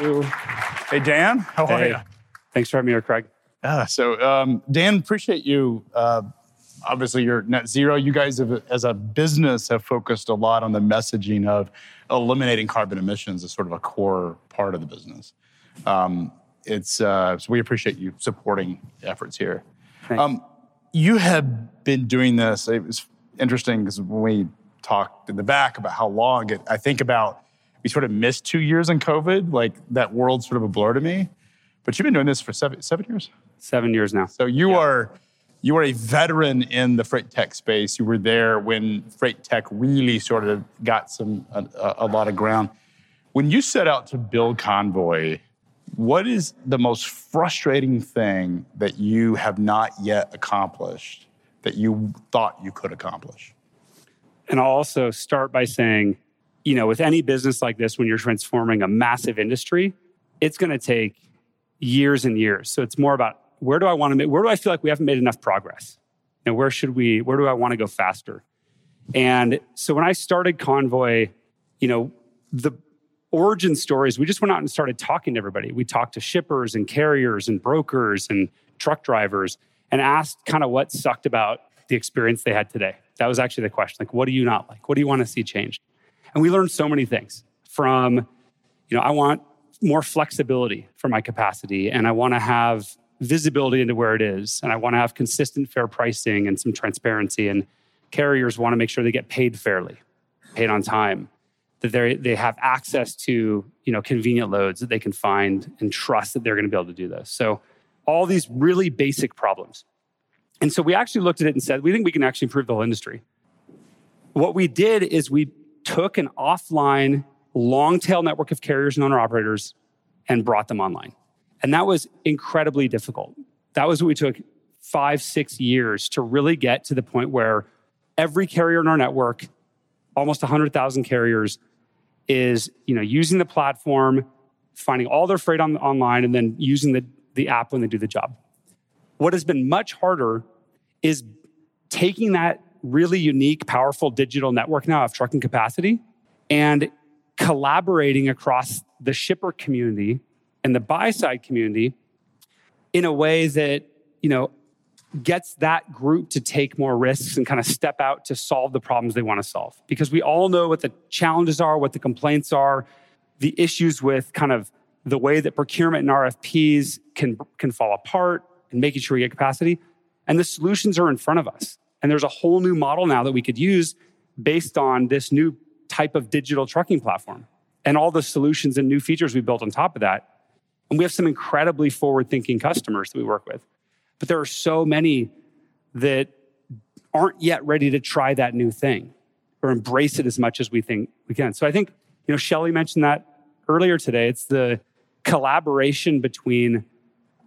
you. Hey, Dan, how are Hey. you? Thanks for having me here, Craig. Yeah, so um, Dan, appreciate you. Uh, obviously, you're net zero. You guys, have, as a business, have focused a lot on the messaging of eliminating carbon emissions as sort of a core part of the business. Um, it's uh, so we appreciate you supporting efforts here. Um, you have been doing this. It was interesting because when we talked in the back about how long it, I think about we sort of missed two years in COVID. Like that world's sort of a blur to me. But you've been doing this for seven seven years. Seven years now. So you are you are a veteran in the freight tech space. You were there when freight tech really sort of got some a, a- a lot of ground. When you set out to build Convoy, what is the most frustrating thing that you have not yet accomplished that you thought you could accomplish? And I'll also start by saying, you know, with any business like this, when you're transforming a massive industry, it's going to take years and years. So it's more about where do I want to make, where do I feel like we haven't made enough progress? And where should we, where do I want to go faster? And so when I started Convoy, you know, the origin stories, we just went out and started talking to everybody. We talked to shippers and carriers and brokers and truck drivers and asked kind of what sucked about the experience they had today. That was actually the question. Like, what do you not like? What do you want to see changed? And we learned so many things from, you know, I want more flexibility for my capacity and I want to have visibility into where it is and I want to have consistent fair pricing and some transparency and carriers want to make sure they get paid fairly, paid on time, that they they have access to, you know, convenient loads that they can find and trust that they're going to be able to do this. So all these really basic problems. And so we actually looked at it and said, we think we can actually improve the whole industry. What we did is we took an offline long tail network of carriers and owner operators and brought them online. And that was incredibly difficult. That was what we took five, six years to really get to the point where every carrier in our network, almost 100,000 carriers, is you know, using the platform, finding all their freight on, online, and then using the, the app when they do the job. What has been much harder is taking that really unique, powerful digital network now of trucking capacity and collaborating across the shipper community and the buy side community in a way that, you know, gets that group to take more risks and kind of step out to solve the problems they want to solve. Because we all know what the challenges are, what the complaints are, the issues with kind of the way that procurement and RFPs can, can fall apart and making sure we get capacity. And the solutions are in front of us. And there's a whole new model now that we could use based on this new type of digital trucking platform and all the solutions and new features we built on top of that. And we have some incredibly forward thinking customers that we work with. But there are so many that aren't yet ready to try that new thing or embrace it as much as we think we can. So I think, you know, Shelley mentioned that earlier today. It's the collaboration between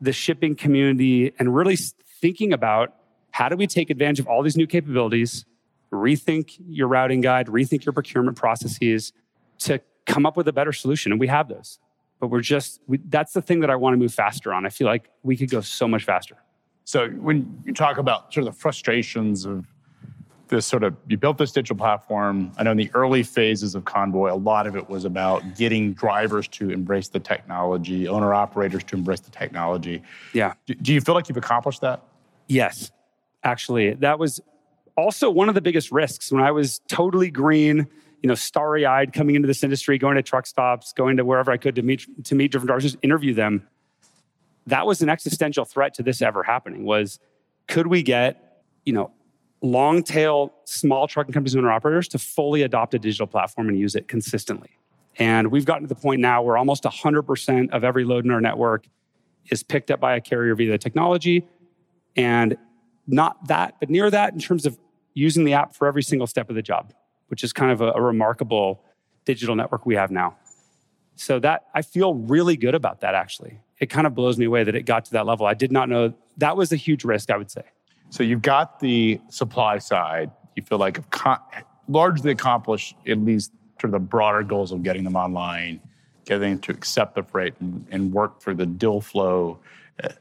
the shipping community and really thinking about how do we take advantage of all these new capabilities, rethink your routing guide, rethink your procurement processes to come up with a better solution. And we have those. But we're just, we, that's the thing that I want to move faster on. I feel like we could go so much faster. So when you talk about sort of the frustrations of this sort of you built this digital platform. I know in the early phases of Convoy, a lot of it was about getting drivers to embrace the technology, owner operators to embrace the technology. Yeah. Do, do you feel like you've accomplished that? Yes, actually, that was also one of the biggest risks when I was totally green, you know, starry-eyed coming into this industry, going to truck stops, going to wherever I could to meet to meet different drivers, interview them. That was an existential threat to this ever happening. Was could we get, you know, long tail small trucking companies and operators to fully adopt a digital platform and use it consistently? And we've gotten to the point now where almost 100% of every load in our network is picked up by a carrier via the technology and not that, but near that in terms of using the app for every single step of the job, which is kind of a, a remarkable digital network we have now. So that I feel really good about that actually. It kind of blows me away that it got to that level. I did not know that was a huge risk, I would say. So you've got the supply side. You feel like largely accomplished at least of the broader goals of getting them online, getting them to accept the freight and, and work for the deal flow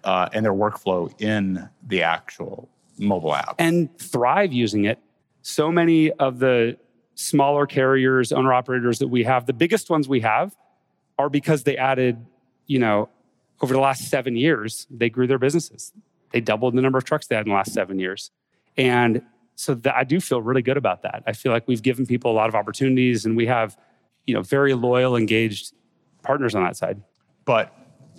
uh, and their workflow in the actual mobile app. and thrive using it. So many of the smaller carriers, owner operators that we have, the biggest ones we have, are because they added, you know, over the last seven years, they grew their businesses. They doubled the number of trucks they had in the last seven years. And so that, I do feel really good about that. I feel like we've given people a lot of opportunities and we have, you know, very loyal, engaged partners on that side. But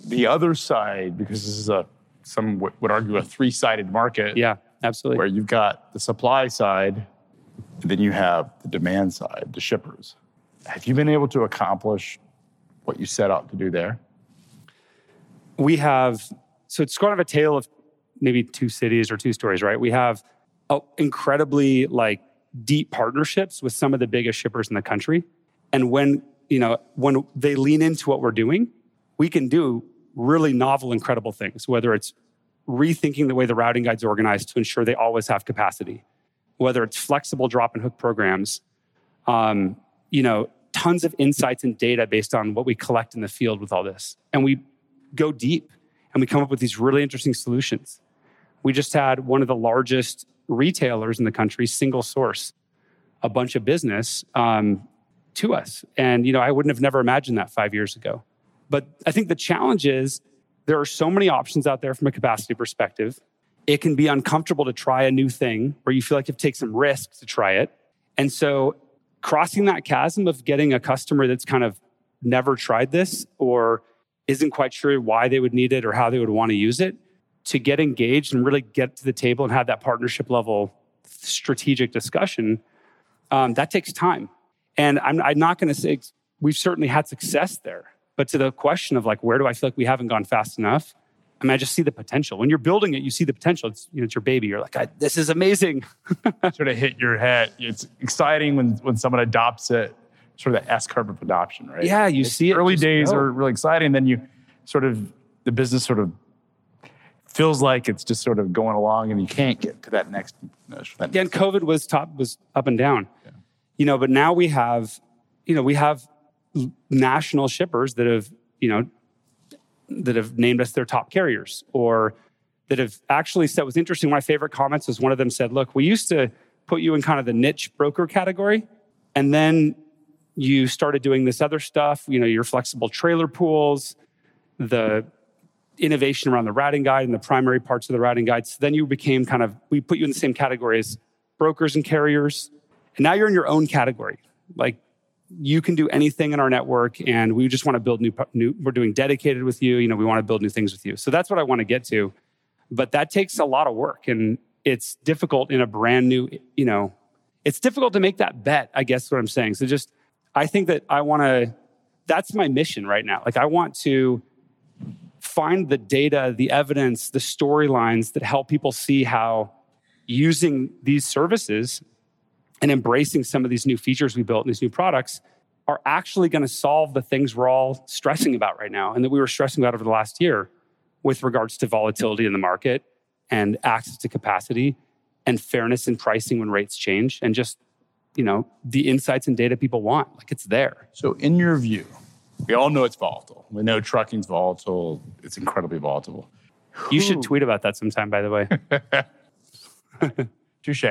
the other side, because this is a some would argue a three-sided market. Yeah, absolutely. Where you've got the supply side, then you have the demand side, the shippers. Have you been able to accomplish what you set out to do there? We have so it's kind of a tale of maybe two cities or two stories, right? We have oh, incredibly like deep partnerships with some of the biggest shippers in the country. And when, you know, when they lean into what we're doing, we can do really novel, incredible things, whether it's rethinking the way the routing guide's organized to ensure they always have capacity, whether it's flexible drop and hook programs, um, you know, tons of insights and data based on what we collect in the field with all this. And we go deep and we come up with these really interesting solutions. We just had one of the largest retailers in the country single source a bunch of business um, to us. And, you know, I wouldn't have never imagined that five years ago. But I think the challenge is there are so many options out there from a capacity perspective. It can be uncomfortable to try a new thing where you feel like you have to take some risk to try it. And so crossing that chasm of getting a customer that's kind of never tried this or isn't quite sure why they would need it or how they would want to use it to get engaged and really get to the table and have that partnership level strategic discussion um, that takes time and i'm, I'm not going to say we've certainly had success there but to the question of like, where do I feel like we haven't gone fast enough? I mean, I just see the potential. When you're building it, you see the potential. It's, you know, it's your baby. You're like, this is amazing. sort of hit your head. It's exciting when, when someone adopts it, sort of the S curve of adoption, right? Yeah, you it's see it. Early days go. are really exciting. Then you sort of, the business sort of feels like it's just sort of going along and you can't get to that next. That Again, COVID was top, was up and down. Yeah. You know, but now we have, you know, we have national shippers that have, you know, that have named us their top carriers or that have actually said was interesting. One of my favorite comments was one of them said, look, we used to put you in kind of the niche broker category. And then you started doing this other stuff, you know, your flexible trailer pools, the innovation around the routing guide and the primary parts of the routing guide. So then you became kind of, we put you in the same category as brokers and carriers. And now you're in your own category. Like you can do anything in our network and we just want to build new, new we're doing dedicated with you you know we want to build new things with you. So that's what i want to get to. But that takes a lot of work and it's difficult in a brand new you know it's difficult to make that bet i guess what i'm saying. So just i think that i want to that's my mission right now. Like i want to find the data the evidence the storylines that help people see how using these services and embracing some of these new features we built and these new products are actually going to solve the things we're all stressing about right now and that we were stressing about over the last year with regards to volatility in the market and access to capacity and fairness in pricing when rates change and just you know the insights and data people want like it's there. So in your view we all know it's volatile. We know trucking's volatile. It's incredibly volatile. You should tweet about that sometime by the way. Touche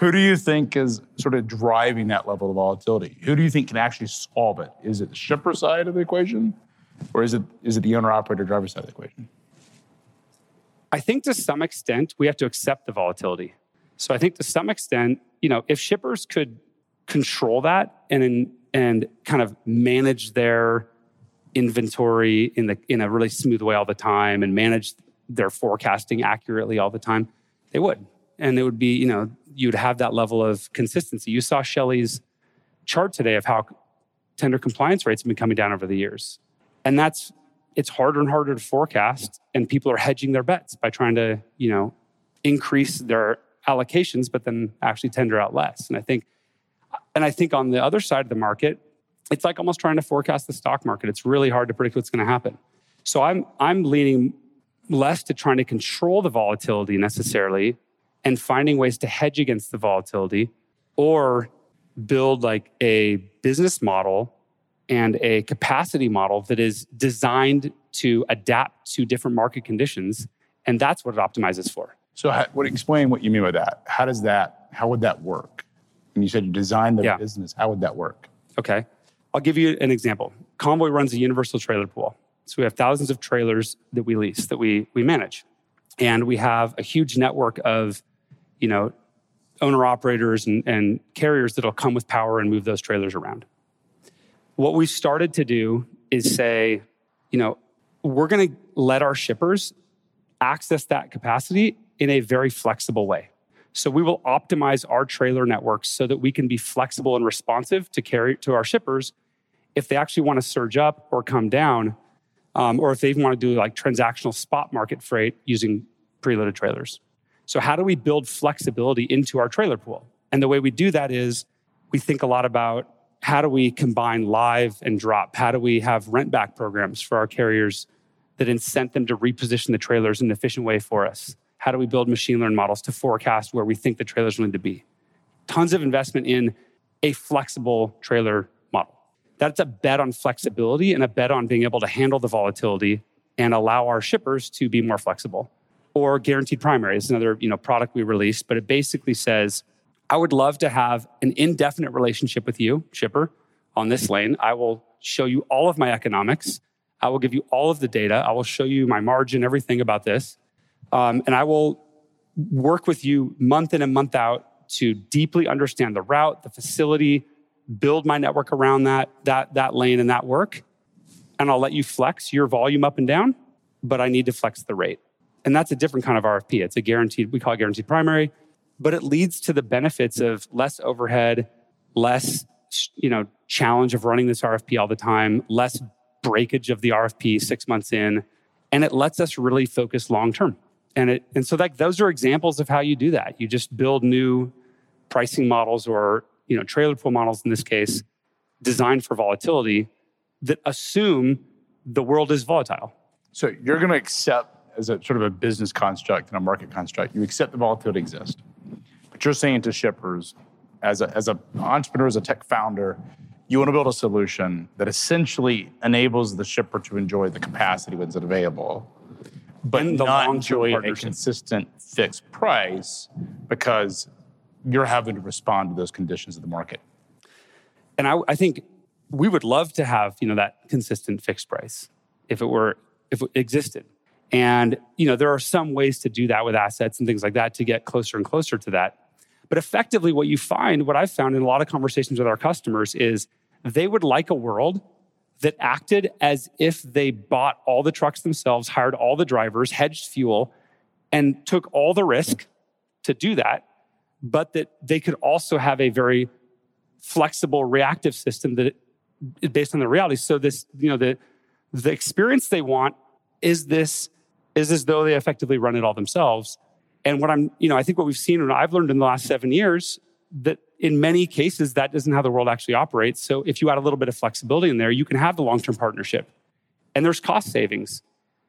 who do you think is sort of driving that level of volatility? Who do you think can actually solve it? Is it the shipper side of the equation, or is it is it the owner operator driver side of the equation? I think to some extent we have to accept the volatility. So I think to some extent, you know, if shippers could control that and and kind of manage their inventory in the in a really smooth way all the time and manage their forecasting accurately all the time, they would. And it would be, you know, you'd have that level of consistency. You saw Shelley's chart today of how tender compliance rates have been coming down over the years. And that's it's harder and harder to forecast and people are hedging their bets by trying to, you know, increase their allocations but then actually tender out less. And I think and I think on the other side of the market, it's like almost trying to forecast the stock market. It's really hard to predict what's going to happen. So I'm I'm leaning less to trying to control the volatility necessarily and finding ways to hedge against the volatility or build like a business model and a capacity model that is designed to adapt to different market conditions and that's what it optimizes for so how, what explain what you mean by that how does that how would that work and you said you designed the yeah. business how would that work okay I'll give you an example. Convoy runs a universal trailer pool. So we have thousands of trailers that we lease, that we, we manage. And we have a huge network of, you know, owner operators and, and carriers that'll come with power and move those trailers around. What we've started to do is say, you know, we're going to let our shippers access that capacity in a very flexible way. So we will optimize our trailer networks so that we can be flexible and responsive to carry to our shippers if they actually want to surge up or come down, um, or if they even want to do like transactional spot market freight using preloaded trailers. So how do we build flexibility into our trailer pool? And the way we do that is we think a lot about how do we combine live and drop? How do we have rent back programs for our carriers that incent them to reposition the trailers in an efficient way for us? How do we build machine learning models to forecast where we think the trailers will need to be? Tons of investment in a flexible trailer model. That's a bet on flexibility and a bet on being able to handle the volatility and allow our shippers to be more flexible. Or guaranteed primary is another you know, product we released, but it basically says I would love to have an indefinite relationship with you, shipper, on this lane. I will show you all of my economics. I will give you all of the data. I will show you my margin, everything about this. Um, and I will work with you month in and month out to deeply understand the route, the facility, build my network around that, that, that lane and that work. And I'll let you flex your volume up and down, but I need to flex the rate. And that's a different kind of RFP. It's a guaranteed, we call it guaranteed primary but it leads to the benefits of less overhead, less you know challenge of running this RFP all the time, less breakage of the RFP six months in, and it lets us really focus long term. And it and so like those are examples of how you do that. You just build new pricing models or you know trailer pool models in this case designed for volatility that assume the world is volatile. So you're going to accept as a sort of a business construct and a market construct, you accept the volatility exists. But you're saying to shippers, as a, as an entrepreneur, as a tech founder, you want to build a solution that essentially enables the shipper to enjoy the capacity when it's available, but And the not enjoy a consistent fixed price because you're having to respond to those conditions of the market. and I, I think we would love to have you know that consistent fixed price if it were if it existed and you know there are some ways to do that with assets and things like that to get closer and closer to that. But effectively what you find what i've found in a lot of conversations with our customers is they would like a world that acted as if they bought all the trucks themselves hired all the drivers hedged fuel and took all the risk to do that but that they could also have a very flexible reactive system that based on the reality. So this you know the the experience they want is this is as though they effectively run it all themselves. And what i'm you know i think what we've seen and i've learned in the last seven years that in many cases that isn't how the world actually operates. So if you add a little bit of flexibility in there you can have the long-term partnership. And there's cost savings.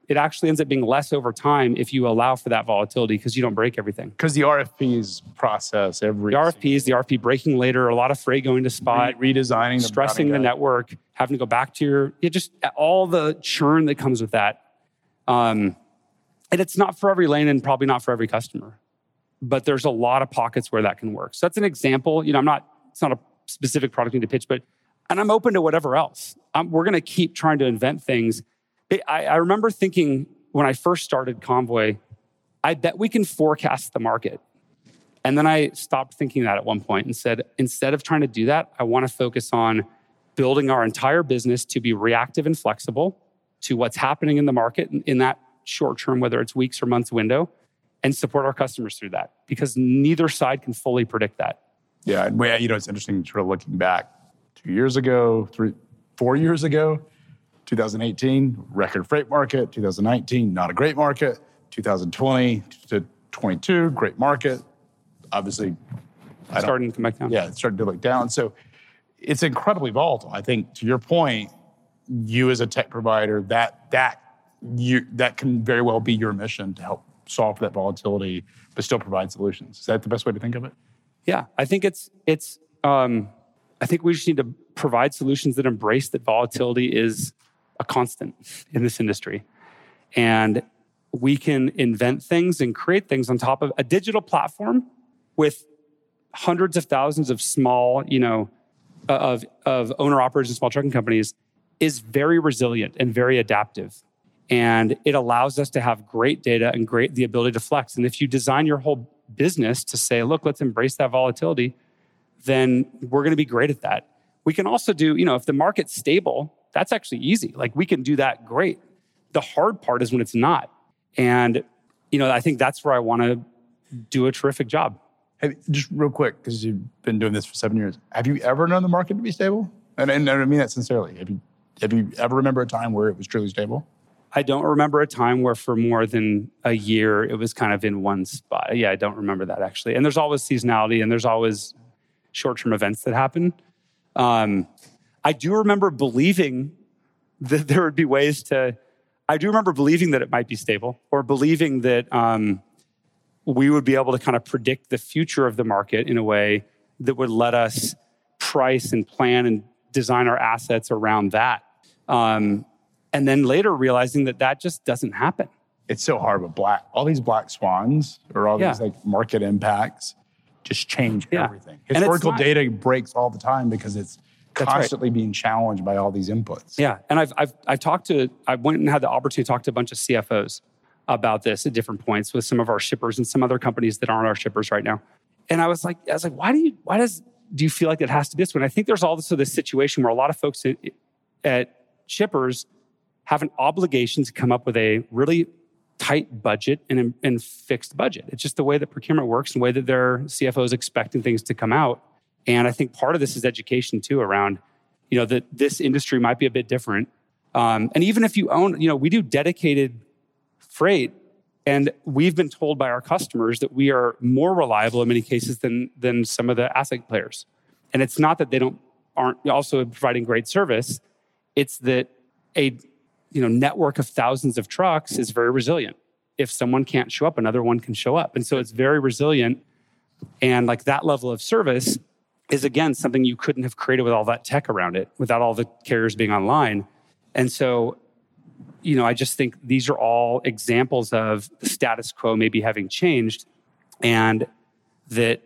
It actually ends up being less over time if you allow for that volatility because you don't break everything. Because the RFPs process every the RFPs, the RFP breaking later, a lot of freight going to spot, re- redesigning, stressing the guide. network, having to go back to your, it just all the churn that comes with that. Um, and it's not for every lane and probably not for every customer, but there's a lot of pockets where that can work. So that's an example. You know, I'm not, it's not a specific product need to pitch, but, and I'm open to whatever else. Um, we're going to keep trying to invent things. I, I remember thinking when I first started Convoy, I bet we can forecast the market. And then I stopped thinking that at one point and said, instead of trying to do that, I want to focus on building our entire business to be reactive and flexible to what's happening in the market in that short term, whether it's weeks or months window, and support our customers through that because neither side can fully predict that. Yeah, and we- you know, it's interesting sort of looking back two years ago, three, four years ago, 2018, record freight market, 2019, not a great market, 2020 to 22, great market. Obviously, Starting to come back down. yeah, it started to look down. So it's incredibly volatile. I think to your point, you as a tech provider, that that you that can very well be your mission to help solve that volatility, but still provide solutions. Is that the best way to think of it? Yeah, I think it's it's. Um, I think we just need to provide solutions that embrace that volatility is a constant in this industry, and we can invent things and create things on top of a digital platform with hundreds of thousands of small, you know, of, of owner operators and small trucking companies is very resilient and very adaptive. And it allows us to have great data and great the ability to flex. And if you design your whole business to say, look, let's embrace that volatility, then we're going to be great at that. We can also do, you know, if the market's stable, that's actually easy. Like we can do that great. The hard part is when it's not. And, you know, I think that's where I want to do a terrific job. Hey, just real quick, because you've been doing this for seven years. Have you ever known the market to be stable? And, and I mean that sincerely. Have you have you ever remember a time where it was truly stable? I don't remember a time where for more than a year it was kind of in one spot. Yeah, I don't remember that actually. And there's always seasonality and there's always short term events that happen. Um, I do remember believing that there would be ways to, I do remember believing that it might be stable or believing that um, we would be able to kind of predict the future of the market in a way that would let us price and plan and design our assets around that. Um, and then later realizing that that just doesn't happen. It's so hard with black, all these black swans or all Yeah. these like market impacts just change Yeah. everything. Historical data breaks all the time because it's That's right. constantly being challenged by all these inputs. Yeah, and I've I've I talked to I went and had the opportunity to talk to a bunch of CFOs about this at different points with some of our shippers and some other companies that aren't our shippers right now. And I was like, I was like, why do you why does do you feel like it has to be this way? And I think there's also this situation where a lot of folks at, at shippers have an obligation to come up with a really tight budget and, and fixed budget. It's just the way that procurement works and the way that their CFO is expecting things to come out. And I think part of this is education too around, you know, that this industry might be a bit different. Um, and even if you own, you know, we do dedicated freight, and we've been told by our customers that we are more reliable in many cases than than some of the asset players. And it's not that they don't aren't also providing great service. It's that a you know network of thousands of trucks is very resilient. If someone can't show up, another one can show up, and so it's very resilient. And like that level of service is again something you couldn't have created with all that tech around it, without all the carriers being online. And so, you know, I just think these are all examples of the status quo maybe having changed, and that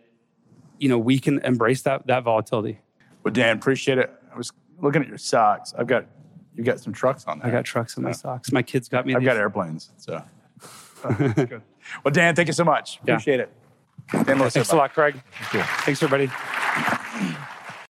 you know we can embrace that that volatility. Well, Dan, appreciate it. I was looking at your socks. I've got you've got some trucks on there. I got trucks in my socks. My kids got me. I've these. got airplanes. So good. Well, Dan, thank you so much. Yeah. Appreciate it. Dan, let's Thanks a lot, Craig. Thanks, everybody.